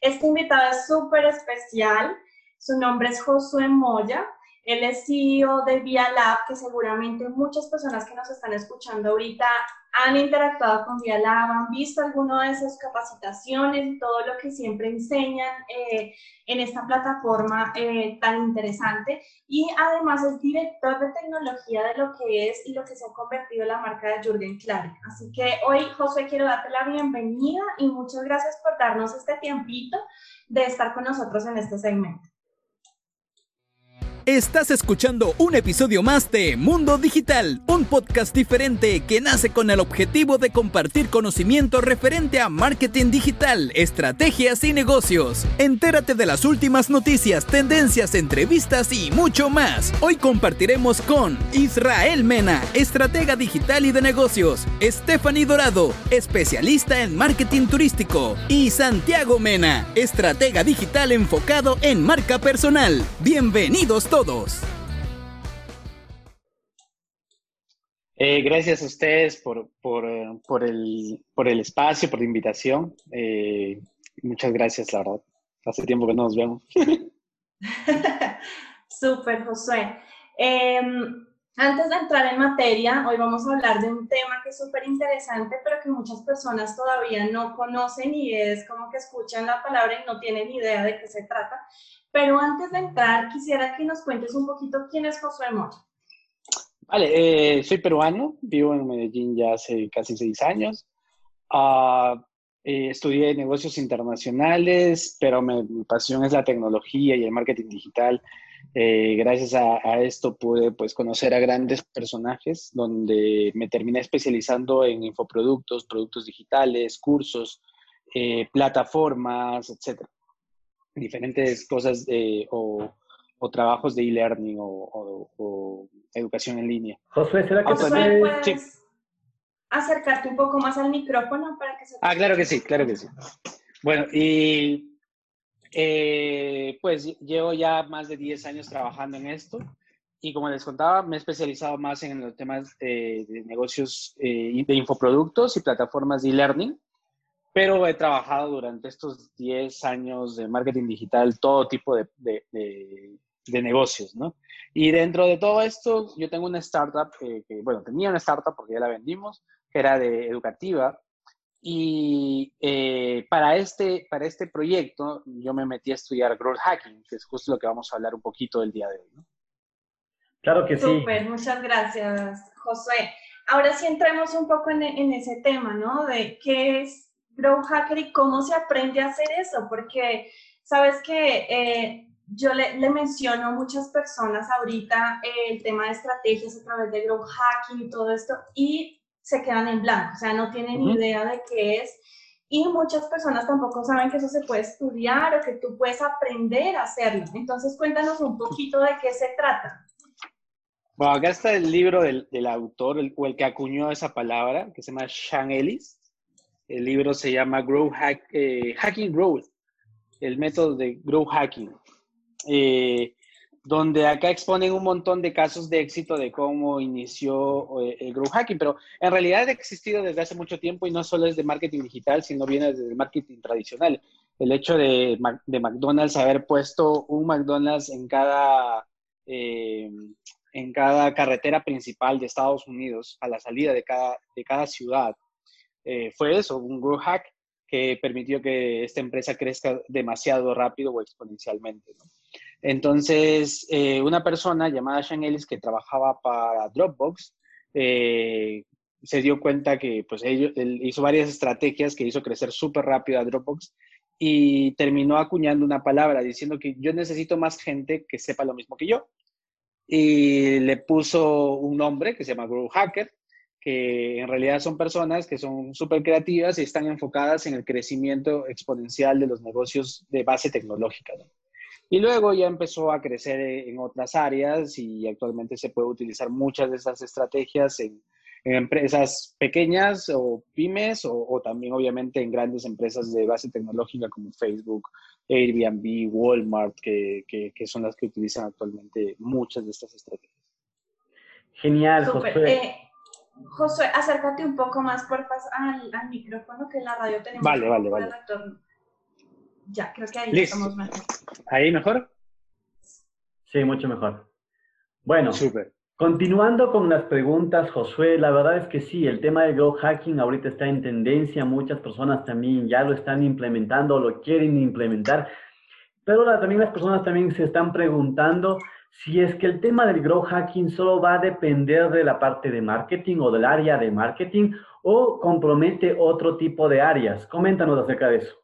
Este invitado es súper especial. Su nombre es Josué Moya. Él es CEO de Via Lab, que seguramente muchas personas que nos están escuchando ahorita han interactuado con Via Lab, han visto alguna de esas capacitaciones todo lo que siempre enseñan eh, en esta plataforma eh, tan interesante. Y además es director de tecnología de lo que es y lo que se ha convertido en la marca de Jürgen Klarik. Así que hoy, José, quiero darte la bienvenida y muchas gracias por darnos este tiempito de estar con nosotros en este segmento. Estás escuchando un episodio más de Mundo Digital, un podcast diferente que nace con el objetivo de compartir conocimiento referente a marketing digital, estrategias y negocios. Entérate de las últimas noticias, tendencias, entrevistas y mucho más. Hoy compartiremos con Israel Mena, estratega digital y de negocios, Stephanie Dorado, especialista en marketing turístico, y Santiago Mena, estratega digital enfocado en marca personal. Bienvenidos todos todos. Eh, gracias a ustedes por, por, eh, por, el, por, el, espacio, por la invitación. Eh, muchas gracias, la verdad. Hace tiempo que no nos vemos. Súper, Josué. Em, antes de entrar en materia, hoy vamos a hablar de un tema que es súper interesante, pero que muchas personas todavía no conocen y es como que escuchan la palabra y no tienen idea de qué se trata. Pero antes de entrar, quisiera que nos cuentes un poquito quién es Josué Moya. Vale, eh, soy peruano, vivo en Medellín ya hace casi seis años. Uh, estudié negocios internacionales, pero mi, pasión es la tecnología y el marketing digital. Eh, gracias a, esto pude pues, conocer a grandes personajes donde me terminé especializando en infoproductos, productos digitales, cursos, plataformas, etcétera diferentes cosas o, trabajos de e-learning o, educación en línea. José, ¿será que puedes acercarte un poco más al micrófono para que se... Ah, claro que sí, claro que sí. Bueno, y eh, pues llevo ya más de 10 años trabajando en esto y como les contaba, me he especializado más en los temas de negocios eh, de infoproductos y plataformas de e-learning pero he trabajado durante estos 10 años de marketing digital todo tipo de, de, negocios, ¿no? Y dentro de todo esto, yo tengo una startup, que, bueno, tenía una startup porque ya la vendimos, que era de educativa, y eh, para, este, para este proyecto yo me metí a estudiar growth hacking, que es justo lo que vamos a hablar un poquito el día de hoy, ¿no? Claro que sí. Súper, muchas gracias, Josué. Ahora sí entremos un poco en, en ese tema, ¿no? De qué es Grow Hacker y cómo se aprende a hacer eso, porque sabes que eh, yo le, menciono a muchas personas ahorita eh, el tema de estrategias a través de Grow Hacking y todo esto y se quedan en blanco, o sea, no tienen idea de qué es. Y muchas personas tampoco saben que eso se puede estudiar o que tú puedes aprender a hacerlo. Entonces, cuéntanos un poquito de qué se trata. Bueno, acá está el libro del, autor, el, o el que acuñó esa palabra, que se llama Sean Ellis. El libro se llama Grow eh, Hacking Growth, el método de Grow Hacking, eh, donde acá exponen un montón de casos de éxito de cómo inició eh, el Grow Hacking, pero en realidad ha existido desde hace mucho tiempo y no solo es de marketing digital, sino viene desde el marketing tradicional. El hecho de, de McDonald's haber puesto un McDonald's en cada, en cada carretera principal de Estados Unidos, a la salida de cada, de cada ciudad, eh, fue eso, un growth hack que permitió que esta empresa crezca demasiado rápido o exponencialmente. Entonces, eh, una persona llamada Sean Ellis que trabajaba para Dropbox eh, se dio cuenta que pues, él hizo varias estrategias que hizo crecer súper rápido a Dropbox y terminó acuñando una palabra diciendo que yo necesito más gente que sepa lo mismo que yo. Y le puso un nombre que se llama Grow Hacker que en realidad son personas que son súper creativas y están enfocadas en el crecimiento exponencial de los negocios de base tecnológica. Y luego ya empezó a crecer en otras áreas y actualmente se puede utilizar muchas de esas estrategias en, empresas pequeñas o pymes o, también obviamente en grandes empresas de base tecnológica como Facebook, Airbnb, Walmart, que, que, son las que utilizan actualmente muchas de estas estrategias. Genial, José. Josué, acércate un poco más, por al, al micrófono que en la radio tenemos. Vale, vale, vale. Ya, creo que ahí estamos mejor. ¿Ahí mejor? Sí, mucho mejor. Bueno, Súper. Continuando con las preguntas, Josué, la verdad es que sí, el tema del growth hacking ahorita está en tendencia, muchas personas también ya lo están implementando o lo quieren implementar, pero también las personas también se están preguntando si es que el tema del growth hacking solo va a depender de la parte de marketing o del área de marketing o compromete otro tipo de áreas. Coméntanos acerca de eso.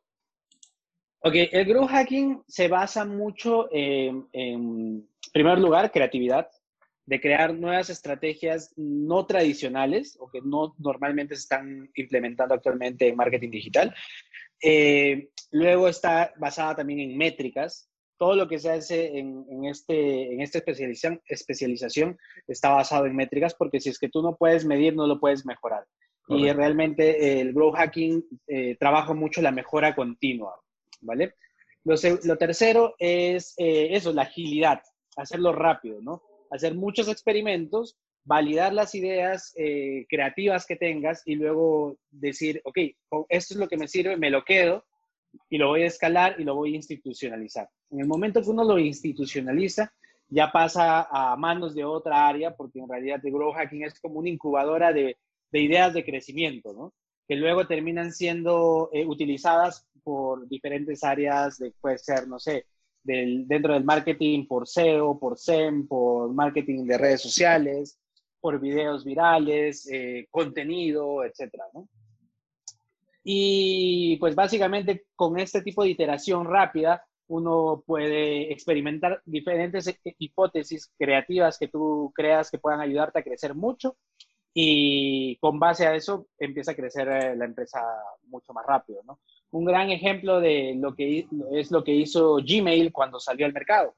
Ok, el growth hacking se basa mucho en, en primer lugar, creatividad de crear nuevas estrategias no tradicionales o que no normalmente se están implementando actualmente en marketing digital. Eh, luego está basada también en métricas. Todo lo que se hace en, este, en esta especialización, especialización está basado en métricas porque si es que tú no puedes medir, no lo puedes mejorar. Y realmente el growth hacking eh, trabaja mucho la mejora continua, ¿vale? Lo, lo tercero es eh, eso, la agilidad, hacerlo rápido, ¿no? hacer muchos experimentos, validar las ideas eh, creativas que tengas y luego decir, ok, esto es lo que me sirve, me lo quedo y lo voy a escalar y lo voy a institucionalizar. En el momento que uno lo institucionaliza, ya pasa a manos de otra área, porque en realidad el Grow Hacking es como una incubadora de, ideas de crecimiento, ¿no? que luego terminan siendo eh, utilizadas por diferentes áreas, de, puede ser, no sé, dentro del marketing por SEO, por SEM, por marketing de redes sociales, por videos virales, eh, contenido, etcétera, Y pues básicamente con este tipo de iteración rápida, uno puede experimentar diferentes e, e, hipótesis creativas que tú creas que puedan ayudarte a crecer mucho y con base a eso empieza a crecer eh, la empresa mucho más rápido, ¿no? un gran ejemplo de lo que es lo que hizo Gmail cuando salió al mercado.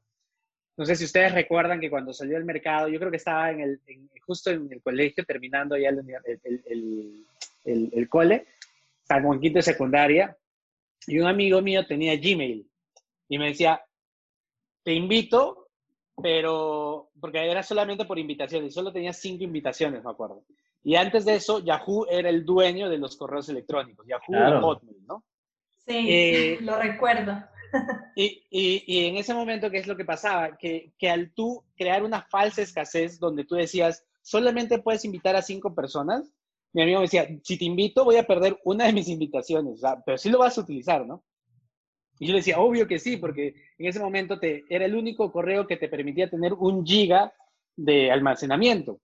No sé si ustedes recuerdan que cuando salió al mercado, yo creo que estaba en el, justo en el colegio, terminando ya el, el, el, cole, estaba en quinto de secundaria, y un amigo mío tenía Gmail y me decía, te invito, pero porque era solamente por invitaciones, solo tenía cinco invitaciones, me acuerdo. Y antes de eso, Yahoo era el dueño de los correos electrónicos, Yahoo y Hotmail, ¿no? Sí, eh, lo recuerdo. Y, y, en ese momento, ¿qué es lo que pasaba? Que, que, al tú crear una falsa escasez donde tú decías, solamente puedes invitar a cinco personas, mi amigo me decía, si te invito, voy a perder una de mis invitaciones, pero sí lo vas a utilizar, ¿no? Y yo le decía, obvio que sí, porque en ese momento te, era el único correo que te permitía tener un giga de almacenamiento.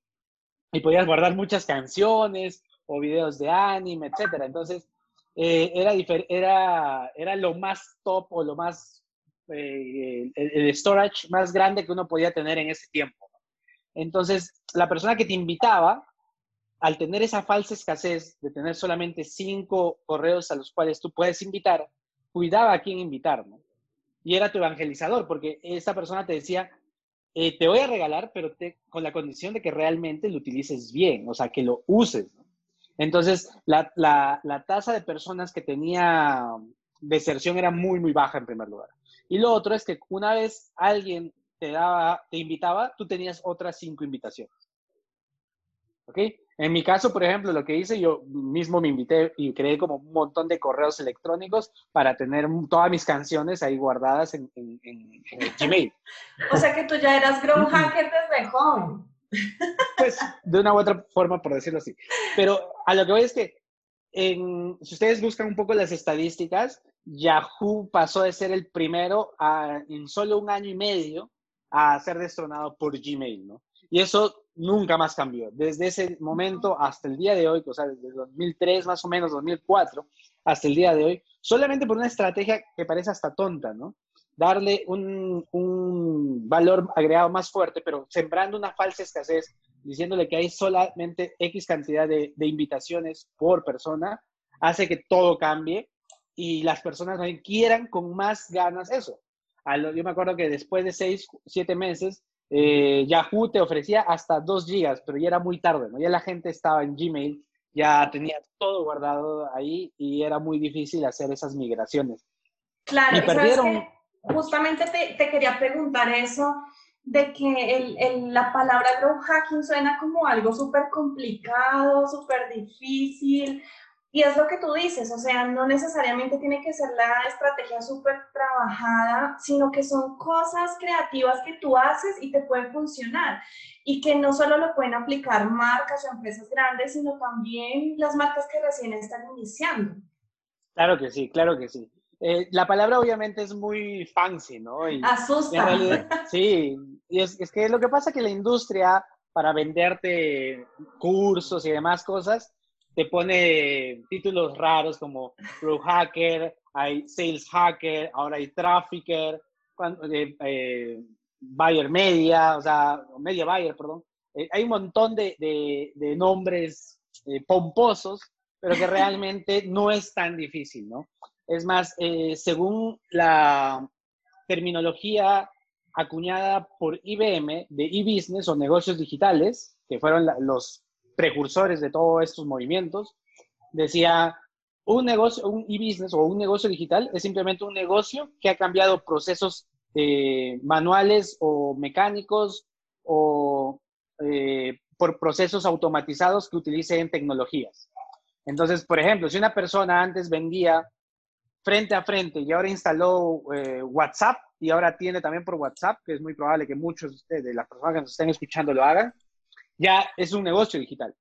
Y podías guardar muchas canciones o videos de anime, etcétera. Entonces, eh, era, era, era lo más top o lo más, eh, el, storage más grande que uno podía tener en ese tiempo. Entonces, la persona que te invitaba, al tener esa falsa escasez de tener solamente cinco correos a los cuales tú puedes invitar, cuidaba a quién invitar, ¿no? Y era tu evangelizador, porque esa persona te decía, eh, te voy a regalar, pero con la condición de que realmente lo utilices bien, o sea, que lo uses. Entonces, la, la, tasa de personas que tenía deserción era muy, muy baja en primer lugar. Y lo otro es que una vez alguien te, daba, te invitaba, tú tenías otras cinco invitaciones. ¿Ok? En mi caso, por ejemplo, lo que hice, yo mismo me invité y creé como un montón de correos electrónicos para tener todas mis canciones ahí guardadas en, en, en, Gmail. O sea que tú ya eras grow hacker desde joven. Pues de una u otra forma, por decirlo así. Pero a lo que voy es que en, si ustedes buscan un poco las estadísticas, Yahoo pasó de ser el primero en solo un año y medio a ser destronado por Gmail, ¿no? Y eso nunca más cambió. Desde ese momento hasta el día de hoy, o sea, desde 2003 más o menos, 2004, hasta el día de hoy, solamente por una estrategia que parece hasta tonta, ¿no? darle un, un, valor agregado más fuerte, pero sembrando una falsa escasez, diciéndole que hay solamente X cantidad de, de invitaciones por persona, hace que todo cambie y las personas quieran con más ganas eso. Yo me acuerdo que después de seis, siete meses, eh, Yahoo te ofrecía hasta dos gigas, pero ya era muy tarde, ¿no? Ya la gente estaba en Gmail, ya tenía todo guardado ahí y era muy difícil hacer esas migraciones. Claro, y perdieron justamente te, quería preguntar eso, de que la palabra growth hacking suena como algo súper complicado, súper difícil, Y es lo que tú dices, o sea, no necesariamente tiene que ser la estrategia súper trabajada, sino que son cosas creativas que tú haces y te pueden funcionar. Y que no solo lo pueden aplicar marcas o empresas grandes, sino también las marcas que recién están iniciando. Claro que sí, claro que sí. Eh, la palabra obviamente es muy fancy, ¿no? Y Asusta. sí, y es, es que lo que pasa es que la industria, para venderte cursos y demás cosas, te pone títulos raros como Pro Hacker, hay Sales Hacker, ahora hay Trafficker, eh, eh, Buyer Media, o sea, Media Buyer, perdón. Eh, hay un montón de, de, nombres pomposos, pero que realmente no es tan difícil, ¿no? Es más, según la terminología acuñada por IBM de e-business o negocios digitales, que fueron los precursores de todos estos movimientos, decía, un negocio, un e-business o un negocio digital es simplemente un negocio que ha cambiado procesos eh, manuales o mecánicos o eh, por procesos automatizados que utilicen tecnologías. Entonces, por ejemplo, si una persona antes vendía frente a frente y ahora instaló eh, WhatsApp y ahora tiene también por WhatsApp, que es muy probable que muchos de las personas que nos estén escuchando lo hagan, ya es un negocio digital.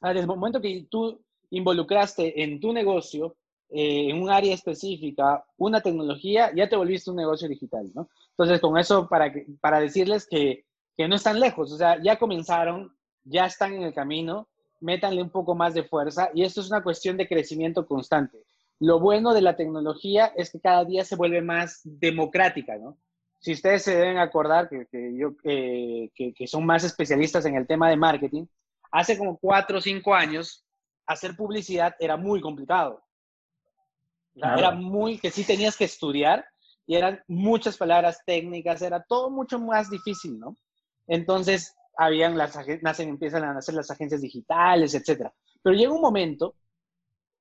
Desde el momento que tú involucraste en tu negocio, eh, en un área específica, una tecnología, ya te volviste un negocio digital, ¿no? Entonces, con eso, para, para decirles que, que no están lejos, o sea, ya comenzaron, ya están en el camino, métanle un poco más de fuerza y esto es una cuestión de crecimiento constante. Lo bueno de la tecnología es que cada día se vuelve más democrática, ¿no? Si ustedes se deben acordar que, que yo, que, que, son más especialistas en el tema de marketing, hace como cuatro o cinco años, hacer publicidad era muy complicado. Era muy, que sí tenías que estudiar y eran muchas palabras técnicas, era todo mucho más difícil, ¿no? Entonces, habían las, nacen, empiezan a nacer las agencias digitales, etcétera. Pero llega un momento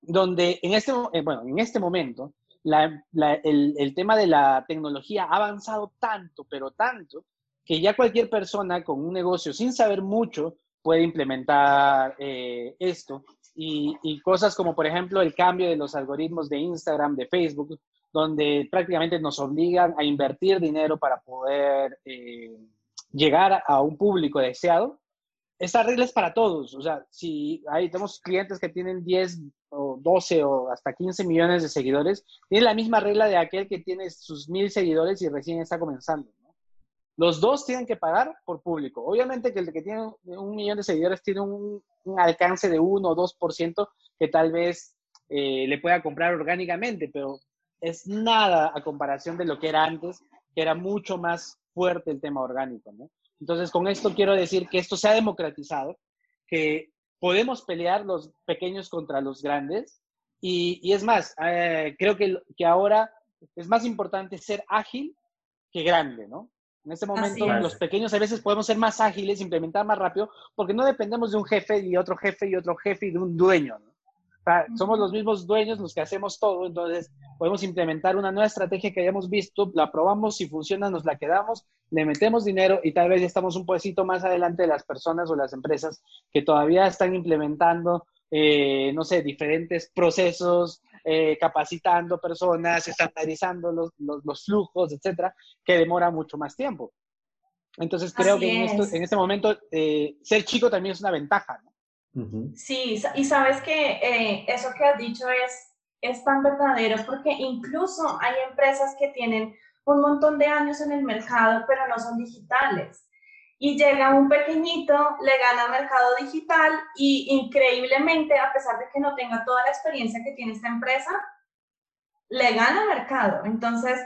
donde, en este, eh, bueno, en este momento, el, tema de la tecnología ha avanzado tanto, pero tanto, que ya cualquier persona con un negocio sin saber mucho puede implementar eh, esto. Y, cosas como, por ejemplo, el cambio de los algoritmos de Instagram, de Facebook, donde prácticamente nos obligan a invertir dinero para poder eh, llegar a un público deseado. Esta regla es para todos. O sea, si hay, tenemos clientes que tienen 10, o 12 o hasta 15 millones de seguidores, tiene la misma regla de aquel que tiene sus mil seguidores y recién está comenzando. Los dos tienen que pagar por público. Obviamente que el que tiene un millón de seguidores tiene un, alcance de 1 o 2% que tal vez eh, le pueda comprar orgánicamente, pero es nada a comparación de lo que era antes, que era mucho más fuerte el tema orgánico. Entonces, con esto quiero decir que esto se ha democratizado, que podemos pelear los pequeños contra los grandes. Y, es más, eh, creo que, que ahora es más importante ser ágil que grande, ¿no? En este momento, los pequeños a veces podemos ser más ágiles, implementar más rápido, porque no dependemos de un jefe y otro jefe y otro jefe y de un dueño. ¿no? Somos los mismos dueños los que hacemos todo, entonces podemos implementar una nueva estrategia que hayamos visto, la probamos, si funciona nos la quedamos, le metemos dinero y tal vez ya estamos un poquito más adelante de las personas o las empresas que todavía están implementando, eh, no sé, diferentes procesos, eh, capacitando personas, estandarizando los, los, flujos, etcétera, que demora mucho más tiempo. Entonces creo que en, en, este momento eh, ser chico también es una ventaja, ¿no? Sí, y sabes que eh, eso que has dicho es, es tan verdadero porque incluso hay empresas que tienen un montón de años en el mercado, pero no son digitales. Y llega un pequeñito, le gana mercado digital y increíblemente, a pesar de que no tenga toda la experiencia que tiene esta empresa, le gana mercado. Entonces,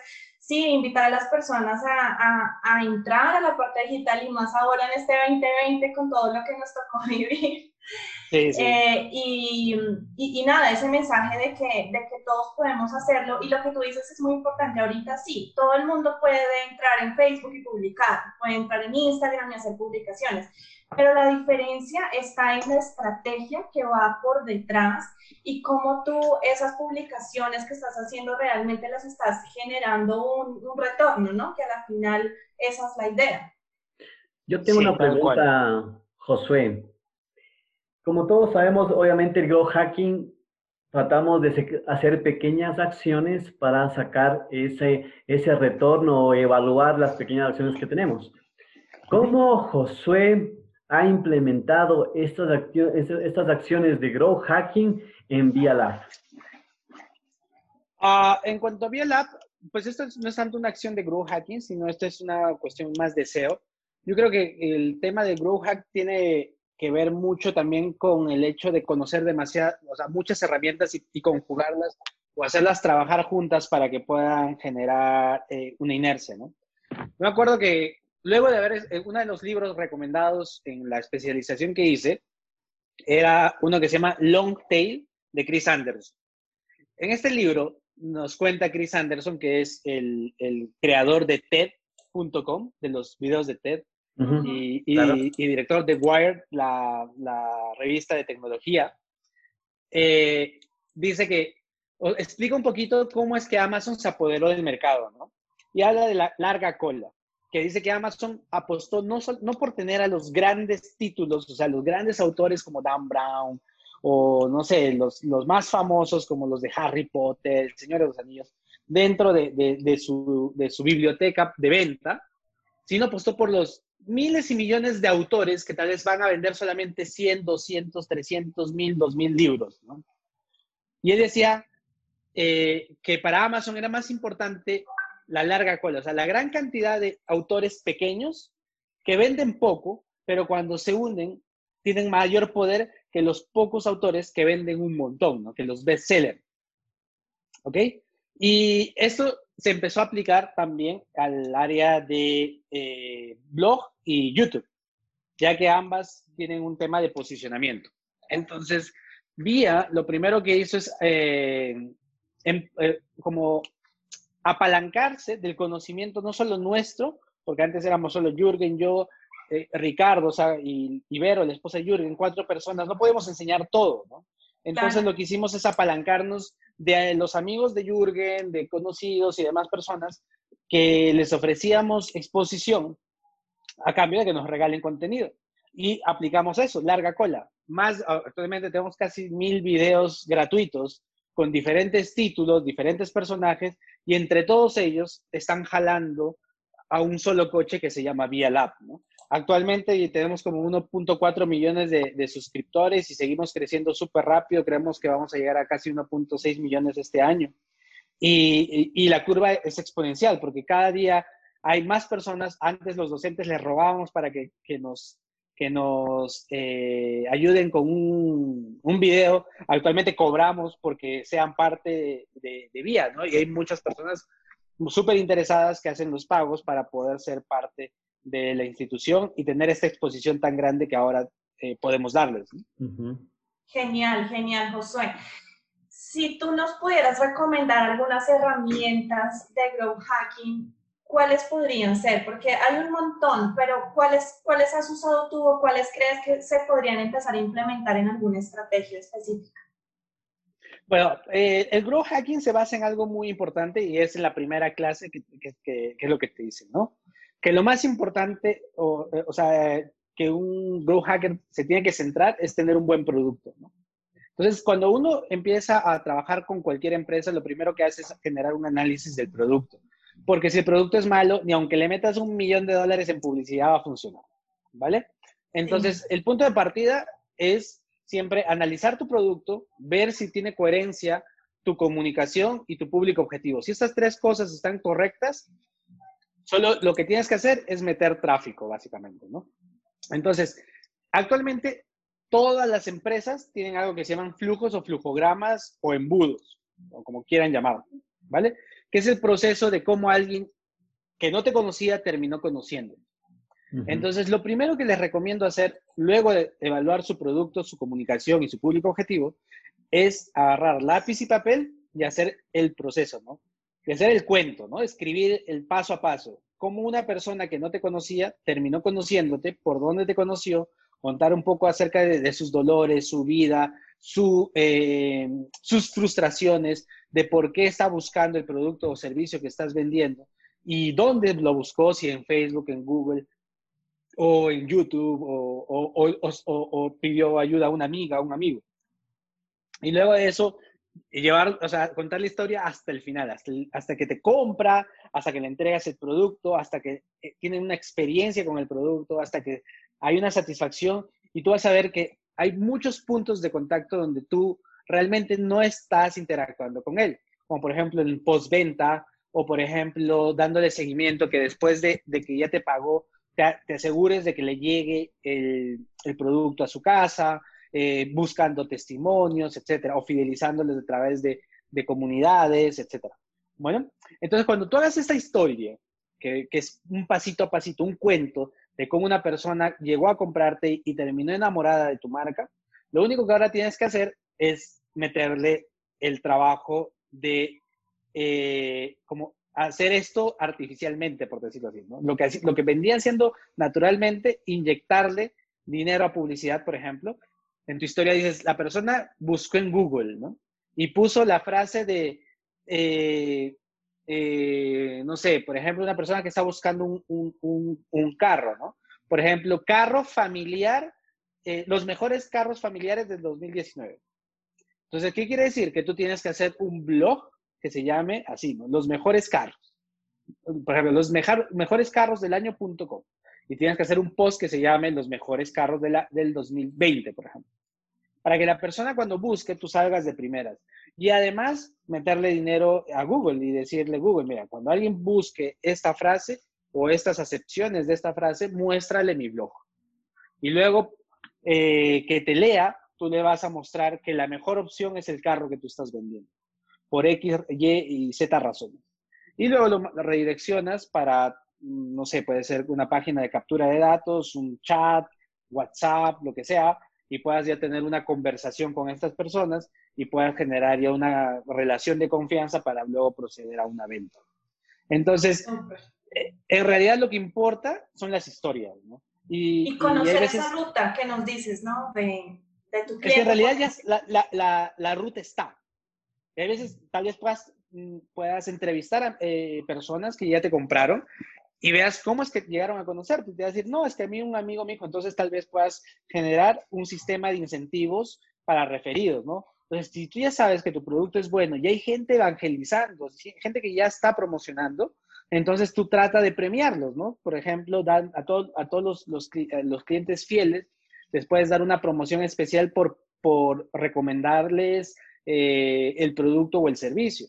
sí, invitar a las personas a, a, entrar a la parte digital y más ahora en este 2020 con todo lo que nos tocó vivir. Eh, y, y, nada, ese mensaje de que, de que todos podemos hacerlo y lo que tú dices es muy importante ahorita, sí, todo el mundo puede entrar en Facebook y publicar, puede entrar en Instagram y hacer publicaciones, pero la diferencia está en la estrategia que va por detrás y cómo tú esas publicaciones que estás haciendo realmente las estás generando un, un retorno, ¿no? Que a la final esa es la idea. Yo tengo una pregunta, Josué. Como todos sabemos, obviamente el growth hacking tratamos de hacer pequeñas acciones para sacar ese, ese retorno o evaluar las pequeñas acciones que tenemos. ¿Cómo Josué ha implementado estas, acciones, estas acciones de grow hacking en ViaLab? Uh, en cuanto a ViaLab, pues esto no es tanto una acción de grow hacking, sino esto es una cuestión más de SEO. Yo creo que el tema de grow hack tiene que ver mucho también con el hecho de conocer demasiadas, o sea, muchas herramientas y, conjugarlas o hacerlas trabajar juntas para que puedan generar eh, una inercia, ¿no? Me acuerdo que luego de haber, eh, uno de los libros recomendados en la especialización que hice, era uno que se llama Long Tail de Chris Anderson. En este libro nos cuenta Chris Anderson, que es el, el creador de TED.com, de los videos de TED, y, director de Wired, la, revista de tecnología, eh, dice que explica un poquito cómo es que Amazon se apoderó del mercado, ¿no? Y habla de la larga cola, que dice que Amazon apostó no, no por tener a los grandes títulos, o sea, los grandes autores como Dan Brown, o no sé, los, los más famosos como los de Harry Potter, El Señor de los Anillos, dentro de, de, su, de su biblioteca de venta, sino apostó por los miles y millones de autores que tal vez van a vender solamente 100, 200, 300, 1000, 2000 libros. Y él decía eh, que para Amazon era más importante la larga cola, o sea, la gran cantidad de autores pequeños que venden poco, pero cuando se unen tienen mayor poder que los pocos autores que venden un montón, ¿no? que los bestsellers. ¿Ok? Y esto se empezó a aplicar también al área de eh, blog y YouTube, ya que ambas tienen un tema de posicionamiento. Entonces, Vía lo primero que hizo es eh, em, eh, como apalancarse del conocimiento no solo nuestro, porque antes éramos solo Jürgen, yo, Ricardo o sea, y, y, Vero, la esposa de Jürgen, cuatro personas, no podemos enseñar todo, ¿no? Entonces lo que hicimos es apalancarnos de los amigos de Jürgen, de conocidos y demás personas que les ofrecíamos exposición a cambio de que nos regalen contenido. Y aplicamos eso, larga cola. Más, actualmente tenemos casi mil videos gratuitos con diferentes títulos, diferentes personajes, y entre todos ellos están jalando a un solo coche que se llama Via Lab. Actualmente tenemos como 1.4 millones de, suscriptores y seguimos creciendo súper rápido. Creemos que vamos a llegar a casi 1.6 millones este año. Y, la curva es exponencial porque cada día hay más personas. Antes los docentes les robábamos para que, nos, que nos eh, ayuden con un, un, video. Actualmente cobramos porque sean parte de, de Vía, ¿no? Y hay muchas personas súper interesadas que hacen los pagos para poder ser parte de la institución y tener esta exposición tan grande que ahora eh, podemos darles. Genial, genial, Josué. Si tú nos pudieras recomendar algunas herramientas de growth hacking, ¿cuáles podrían ser? Porque hay un montón, pero ¿cuáles, ¿cuáles has usado tú o cuáles crees que se podrían empezar a implementar en alguna estrategia específica? Bueno, eh, el growth hacking se basa en algo muy importante y es en la primera clase que, que, que es lo que te dicen, ¿no? que lo más importante, o, eh, o sea, que un grow hacker se tiene que centrar es tener un buen producto, ¿no? Entonces, cuando uno empieza a trabajar con cualquier empresa, lo primero que hace es generar un análisis del producto. Porque si el producto es malo, ni aunque le metas un millón de dólares en publicidad va a funcionar, ¿vale? Entonces, el punto de partida es siempre analizar tu producto, ver si tiene coherencia tu comunicación y tu público objetivo. Si estas tres cosas están correctas, Solo lo que tienes que hacer es meter tráfico, básicamente, ¿no? Entonces, actualmente todas las empresas tienen algo que se llaman flujos o flujogramas o embudos, o como quieran llamarlo, ¿vale? Que es el proceso de cómo alguien que no te conocía terminó conociendo. Entonces, lo primero que les recomiendo hacer luego de evaluar su producto, su comunicación y su público objetivo es agarrar lápiz y papel y hacer el proceso, ¿no? y hacer el cuento, ¿no? Escribir el paso a paso. Cómo una persona que no te conocía terminó conociéndote, por dónde te conoció, contar un poco acerca de, sus dolores, su vida, eh, sus frustraciones, de por qué está buscando el producto o servicio que estás vendiendo y dónde lo buscó, si en Facebook, en Google o en YouTube o, pidió ayuda a una amiga, a un amigo. Y luego de eso, llevar, o sea, contar la historia hasta el final, hasta, hasta que te compra, hasta que le entregas el producto, hasta que eh, tiene una experiencia con el producto, hasta que hay una satisfacción y tú vas a ver que hay muchos puntos de contacto donde tú realmente no estás interactuando con él, como por ejemplo en postventa o por ejemplo dándole seguimiento que después de, de que ya te pagó, te, asegures de que le llegue el, el producto a su casa, eh, buscando testimonios, etcétera, o fidelizándoles a través de, de, comunidades, etcétera. Bueno, entonces cuando tú hagas esta historia, que, que, es un pasito a pasito, un cuento de una persona llegó a comprarte y terminó enamorada de tu marca, lo único que ahora tienes que hacer es meterle el trabajo de eh, como hacer esto artificialmente, por decirlo así, ¿no? Lo que, lo que vendrían siendo naturalmente, inyectarle dinero a publicidad, por ejemplo, en tu historia dices, la persona buscó en Google, ¿no? Y puso la frase de, eh, eh, no sé, por ejemplo, una persona que está buscando un, carro, ¿no? Por ejemplo, carro familiar, eh, los mejores carros familiares del 2019. Entonces, ¿qué quiere decir? Que tú tienes que hacer un blog que se llame así. Los mejores carros. Por ejemplo, los mejores carros del año.com y tienes que hacer un post que se llame los mejores carros del 2020, por ejemplo. Para que la persona cuando busque, tú salgas de primeras. Y además, meterle dinero a Google y decirle, Google, mira, cuando alguien busque esta frase o estas acepciones de esta frase, muéstrale mi blog. Y luego eh, que te lea, tú le vas a mostrar que la mejor opción es el carro que tú estás vendiendo, por X, Y y Z razones. Y luego lo redireccionas para no sé, puede ser una página de captura de datos, un chat, WhatsApp, lo que sea, y puedas ya tener una conversación con estas personas y puedas generar ya una relación de confianza para luego proceder a una venta. Entonces, eh, en realidad lo que importa son las historias, ¿no? Y, conocer esa ruta que nos dices, ¿no? De, tu cliente. Es que en realidad ya la, la, la, ruta está. a veces tal vez puedas, mm, puedas entrevistar a eh, personas que ya te compraron y veas cómo es que llegaron a conocerte. Te va a decir, no, es que a mí un amigo me entonces tal vez puedas generar un sistema de incentivos para referidos, ¿no? Entonces, si tú ya sabes que tu producto es bueno y hay gente evangelizando, gente que ya está promocionando, entonces tú trata de premiarlos, ¿no? Por ejemplo, dan a, todos a todos los, los, eh, clientes fieles, les puedes dar una promoción especial por, por recomendarles eh, el producto o el servicio.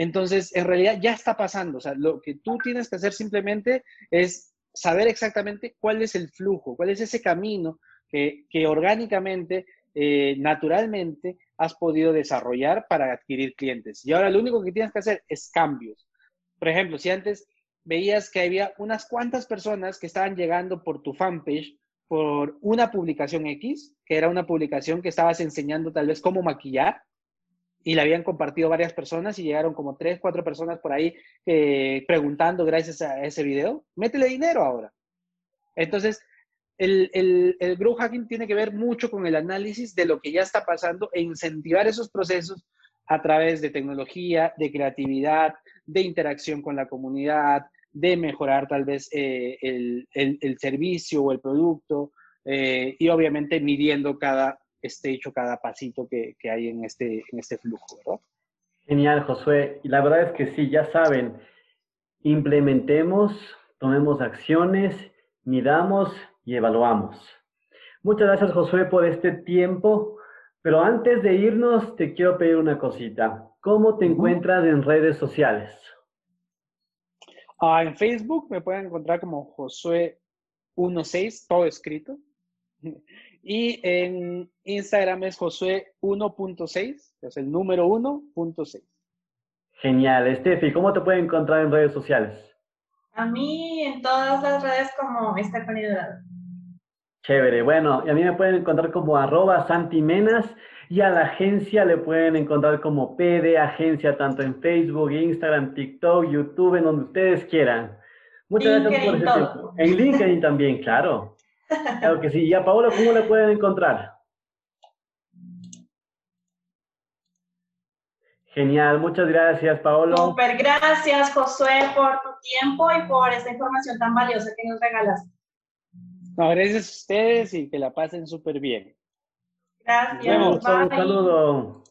Entonces, en realidad ya está pasando. O sea, lo que tú tienes que hacer simplemente es saber exactamente cuál es el flujo, cuál es ese camino que, orgánicamente, eh, naturalmente, has podido desarrollar para adquirir clientes. Y ahora lo único que tienes que hacer es cambios. Por ejemplo, si antes veías que había unas cuantas personas que estaban llegando por tu fanpage por una publicación X, que era una publicación que estabas enseñando tal vez cómo maquillar, y la habían compartido varias personas y llegaron como tres, cuatro personas por ahí eh, preguntando gracias a ese video, métele dinero ahora. Entonces, el, el, el hacking tiene que ver mucho con el análisis de lo que ya está pasando e incentivar esos procesos a través de tecnología, de creatividad, de interacción con la comunidad, de mejorar tal vez eh, el, el, servicio o el producto eh, y obviamente midiendo cada esté hecho cada pasito que, que hay en este, en este flujo, ¿verdad? Genial, Josué. Y la verdad es que sí, ya saben, implementemos, tomemos acciones, midamos y evaluamos. Muchas gracias, Josué, por este tiempo. Pero antes de irnos, te quiero pedir una cosita. ¿Cómo te encuentras en redes sociales? Ah, en Facebook me pueden encontrar como Josué16, todo escrito. Y en Instagram es Josué 1.6, es el número 1.6. Genial. Steffi, ¿cómo te pueden encontrar en redes sociales? A mí en todas las redes como Stephanie Dorado. Chévere. Bueno, y a mí me pueden encontrar como arroba santimenas y a la agencia le pueden encontrar como PD Agencia, tanto en Facebook, Instagram, TikTok, YouTube, en donde ustedes quieran. Muchas gracias por ese tiempo. En LinkedIn también, claro. Claro que sí. ¿Y a Paola cómo le pueden encontrar? Genial, muchas gracias, Paolo. Super, gracias, Josué, por tu tiempo y por esta información tan valiosa que nos regalaste. No, gracias a ustedes y que la pasen súper bien. Gracias. un saludo.